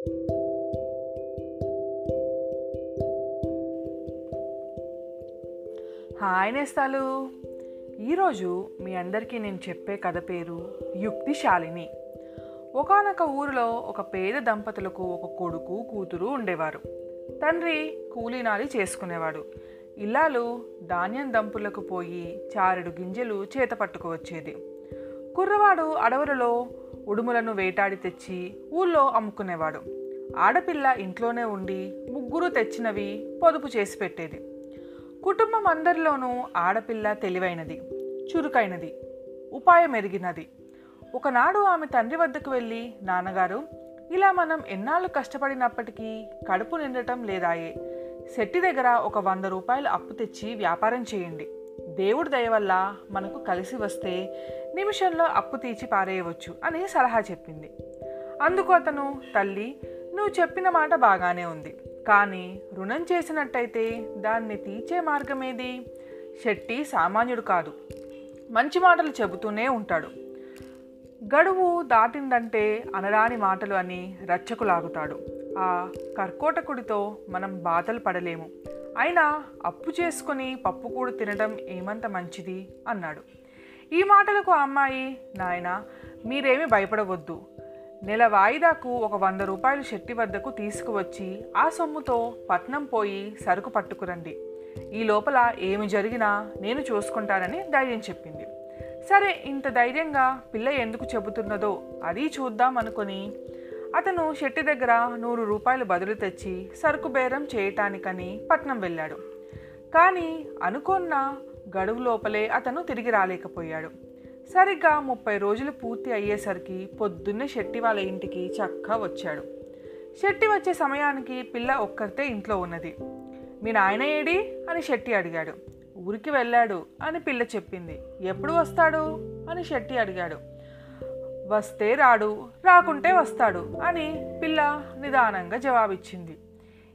Hi నేస్తాలు. ఈరోజు మీ అందరికీ నేను చెప్పే కథ పేరు యుక్తిశాలిని. ఒకానొక ఊరిలో ఒక పేద దంపతులకు ఒక కొడుకు కూతురు ఉండేవారు. తండ్రి కూలీనాలి చేసుకునేవాడు. ఇల్లాలు ధాన్యం దంపులకు పోయి చారెడు గింజలు చేత పట్టుకువచ్చేది కుర్రవాడు అడవులలో ఉడుములను వేటాడి తెచ్చి ఊళ్ళో అమ్ముకునేవాడు. ఆడపిల్ల ఇంట్లోనే ఉండి ముగ్గురు తెచ్చినవి పొదుపు చేసి పెట్టేది. కుటుంబం అందరిలోనూ ఆడపిల్ల తెలివైనది చురుకైనది ఉపాయం ఎరిగినది. ఒకనాడు ఆమె తండ్రి వద్దకు వెళ్ళి నాన్నగారు ఇలా మనం ఎన్నాళ్ళు కష్టపడినప్పటికీ కడుపు నిండటం లేదాయే. శెట్టి దగ్గర ఒక వంద రూపాయలు అప్పు తెచ్చి వ్యాపారం చేయండి. దేవుడి దయ వల్ల మనకు కలిసి వస్తే నిమిషంలో అప్పు తీర్చి పారేయవచ్చు అని సలహా చెప్పింది. అందుకు అతను తల్లి నువ్వు చెప్పిన మాట బాగానే ఉంది. కానీ రుణం చేసినట్టయితే దాన్ని తీర్చే మార్గమేది? శెట్టి సామాన్యుడు కాదు. మంచి మాటలు చెబుతూనే ఉంటాడు. గడువు దాటిందంటే అనరాని మాటలు అని రచ్చకు లాగుతాడు ఆ కర్కోటకుడితో మనం బాధలు పడలేము. అయినా అప్పు చేసుకుని పప్పుకూడు తినడం ఏమంత మంచిది? అన్నాడు. ఈ మాటలకు అమ్మాయి నాయన మీరేమి భయపడవద్దు. నెల వాయిదాకు ఒక వంద రూపాయలు శెట్టి వద్దకు తీసుకువచ్చి ఆ సొమ్ముతో పట్నం పోయి సరుకు పట్టుకురండి. ఈ లోపల ఏమి జరిగినా నేను చూసుకుంటానని ధైర్యం చెప్పింది. సరే ఇంత ధైర్యంగా పిల్ల ఎందుకు చెబుతున్నదో అది చూద్దాం అనుకొని అతను శెట్టి దగ్గర నూరు రూపాయలు బదులు తెచ్చి సరుకు బేరం చేయటానికని పట్నం వెళ్ళాడు. కానీ అనుకున్న గడువు లోపలే అతను తిరిగి రాలేకపోయాడు. సరిగ్గా ముప్పై రోజులు పూర్తి అయ్యేసరికి పొద్దున్నే శెట్టి వాళ్ళ ఇంటికి చక్కా వచ్చాడు. శెట్టి వచ్చే సమయానికి పిల్ల ఒక్కరితే ఇంట్లో ఉన్నది. మీ నాయన ఏడి? అని శెట్టి అడిగాడు. ఊరికి వెళ్ళాడు అని పిల్ల చెప్పింది. ఎప్పుడు వస్తాడు? అని శెట్టి అడిగాడు. వస్తే రాడు రాకుంటే వస్తాడు అని పిల్ల నిదానంగా జవాబిచ్చింది.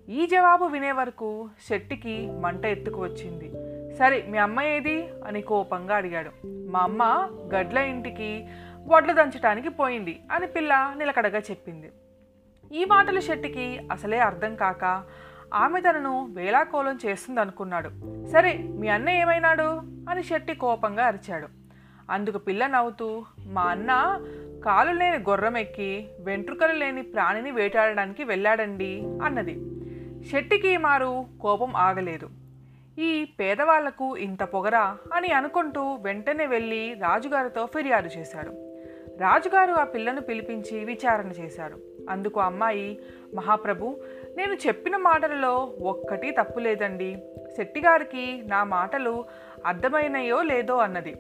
ఈ జవాబు వినే వరకు శెట్టికి మంట ఎత్తుకు వచ్చింది. సరే మీ అమ్మ ఏది? అని కోపంగా అడిగాడు. మా అమ్మ గడ్ల ఇంటికి వడ్లు దంచటానికి పోయింది అని పిల్ల నిలకడగా చెప్పింది. ఈ మాటలు శెట్టికి అసలే అర్థం కాక ఆమె తనను వేలాకోలం చేస్తుంది అనుకున్నాడు సరే మీ అన్న ఏమైనాడు? అని శెట్టి కోపంగా అరిచాడు. అందుకు పిల్ల నవ్వుతూ మా అన్న కాలు లేని గుర్రం ఎక్కి వెంట్రుకలు లేని ప్రాణిని వేటాడడానికి వెళ్ళాడండి అన్నది. శెట్టికి మారు కోపం ఆగలేదు. ఈ పేదవాళ్ళకు ఇంత పొగరా అని అనుకుంటూ వెంటనే వెళ్ళి రాజుగారితో ఫిర్యాదు చేశాడు రాజుగారు ఆ పిల్లను పిలిపించి విచారణ చేశారు. అందుకు అమ్మాయి మహాప్రభు నేను చెప్పిన మాటలలో ఒక్కటి తప్పు లేదండి శెట్టిగారికి నా మాటలు అర్థమైనయో లేదో అన్నది.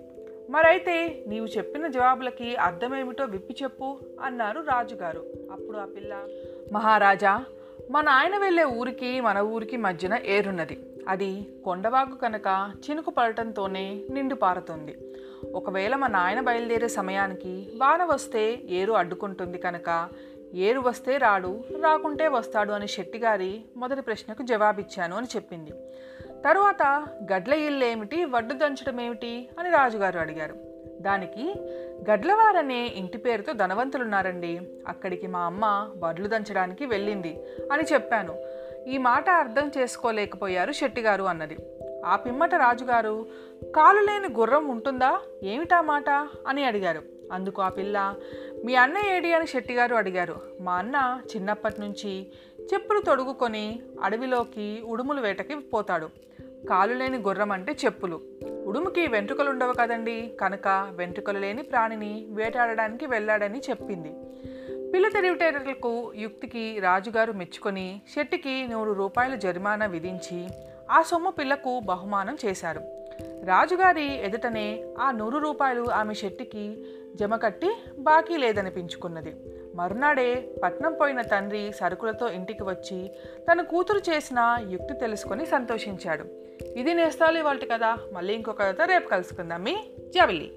మరైతే నీవు చెప్పిన జవాబులకి అర్థమేమిటో విప్పి చెప్పు అన్నారు రాజుగారు. అప్పుడు ఆ పిల్ల మహారాజా మా నాయన వెళ్ళే ఊరికి మన ఊరికి మధ్యన ఏరున్నది. అది కొండవాకు కనుక చినుకు పడటంతోనే నిండు పారుతుంది. ఒకవేళ మా నాయన బయలుదేరే సమయానికి వాన వస్తే ఏరు అడ్డుకుంటుంది కనుక ఏరు వస్తే రాడు రాకుంటే వస్తాడు అని శెట్టిగారి మొదటి ప్రశ్నకు జవాబిచ్చాను అని చెప్పింది. తరువాత గడ్ల ఇల్లు ఏమిటి వడ్డు దంచడం ఏమిటి అని రాజుగారు అడిగారు. దానికి గడ్లవారనే ఇంటి పేరుతో ధనవంతులున్నారండి. అక్కడికి మా అమ్మ వడ్లు దంచడానికి వెళ్ళింది అని చెప్పాను. ఈ మాట అర్థం చేసుకోలేకపోయారు శెట్టిగారు అన్నది. ఆ పిమ్మట రాజుగారు కాలు లేని గుర్రం ఉంటుందా? ఏమిటా మాట? అని అడిగారు. అందుకు ఆ పిల్ల మీ అన్న ఏడి అని శెట్టిగారు అడిగారు. మా అన్న చిన్నప్పటి నుంచి చెప్పులు తొడుగుకొని అడవిలోకి ఉడుములు వేటకి పోతాడు. కాలు లేని గుర్రం అంటే చెప్పులు. ఉడుముకి వెంట్రుకలు ఉండవు కదండి. కనుక వెంట్రుకలు లేని ప్రాణిని వేటాడడానికి వెళ్ళాడని చెప్పింది. పిల్ల తెలివితేటలకు యుక్తికి రాజుగారు మెచ్చుకొని శెట్టికి నూరు రూపాయల జరిమానా విధించి ఆ సొమ్ము పిల్లకు బహుమానం చేశారు. రాజుగారి ఎదుటనే ఆ నూరు రూపాయలు ఆమె శెట్టికి జమకట్టి బాకీ లేదనిపించుకున్నది. మరునాడే పట్నం పోయిన తండ్రి సరుకులతో ఇంటికి వచ్చి తన కూతురు చేసిన యుక్తి తెలుసుకొని సంతోషించాడు. ఇది నేస్తాలు ఇవాళ కదా మళ్ళీ ఇంకొక కథతో రేపు కలుసుకుందాం. మీ జవలి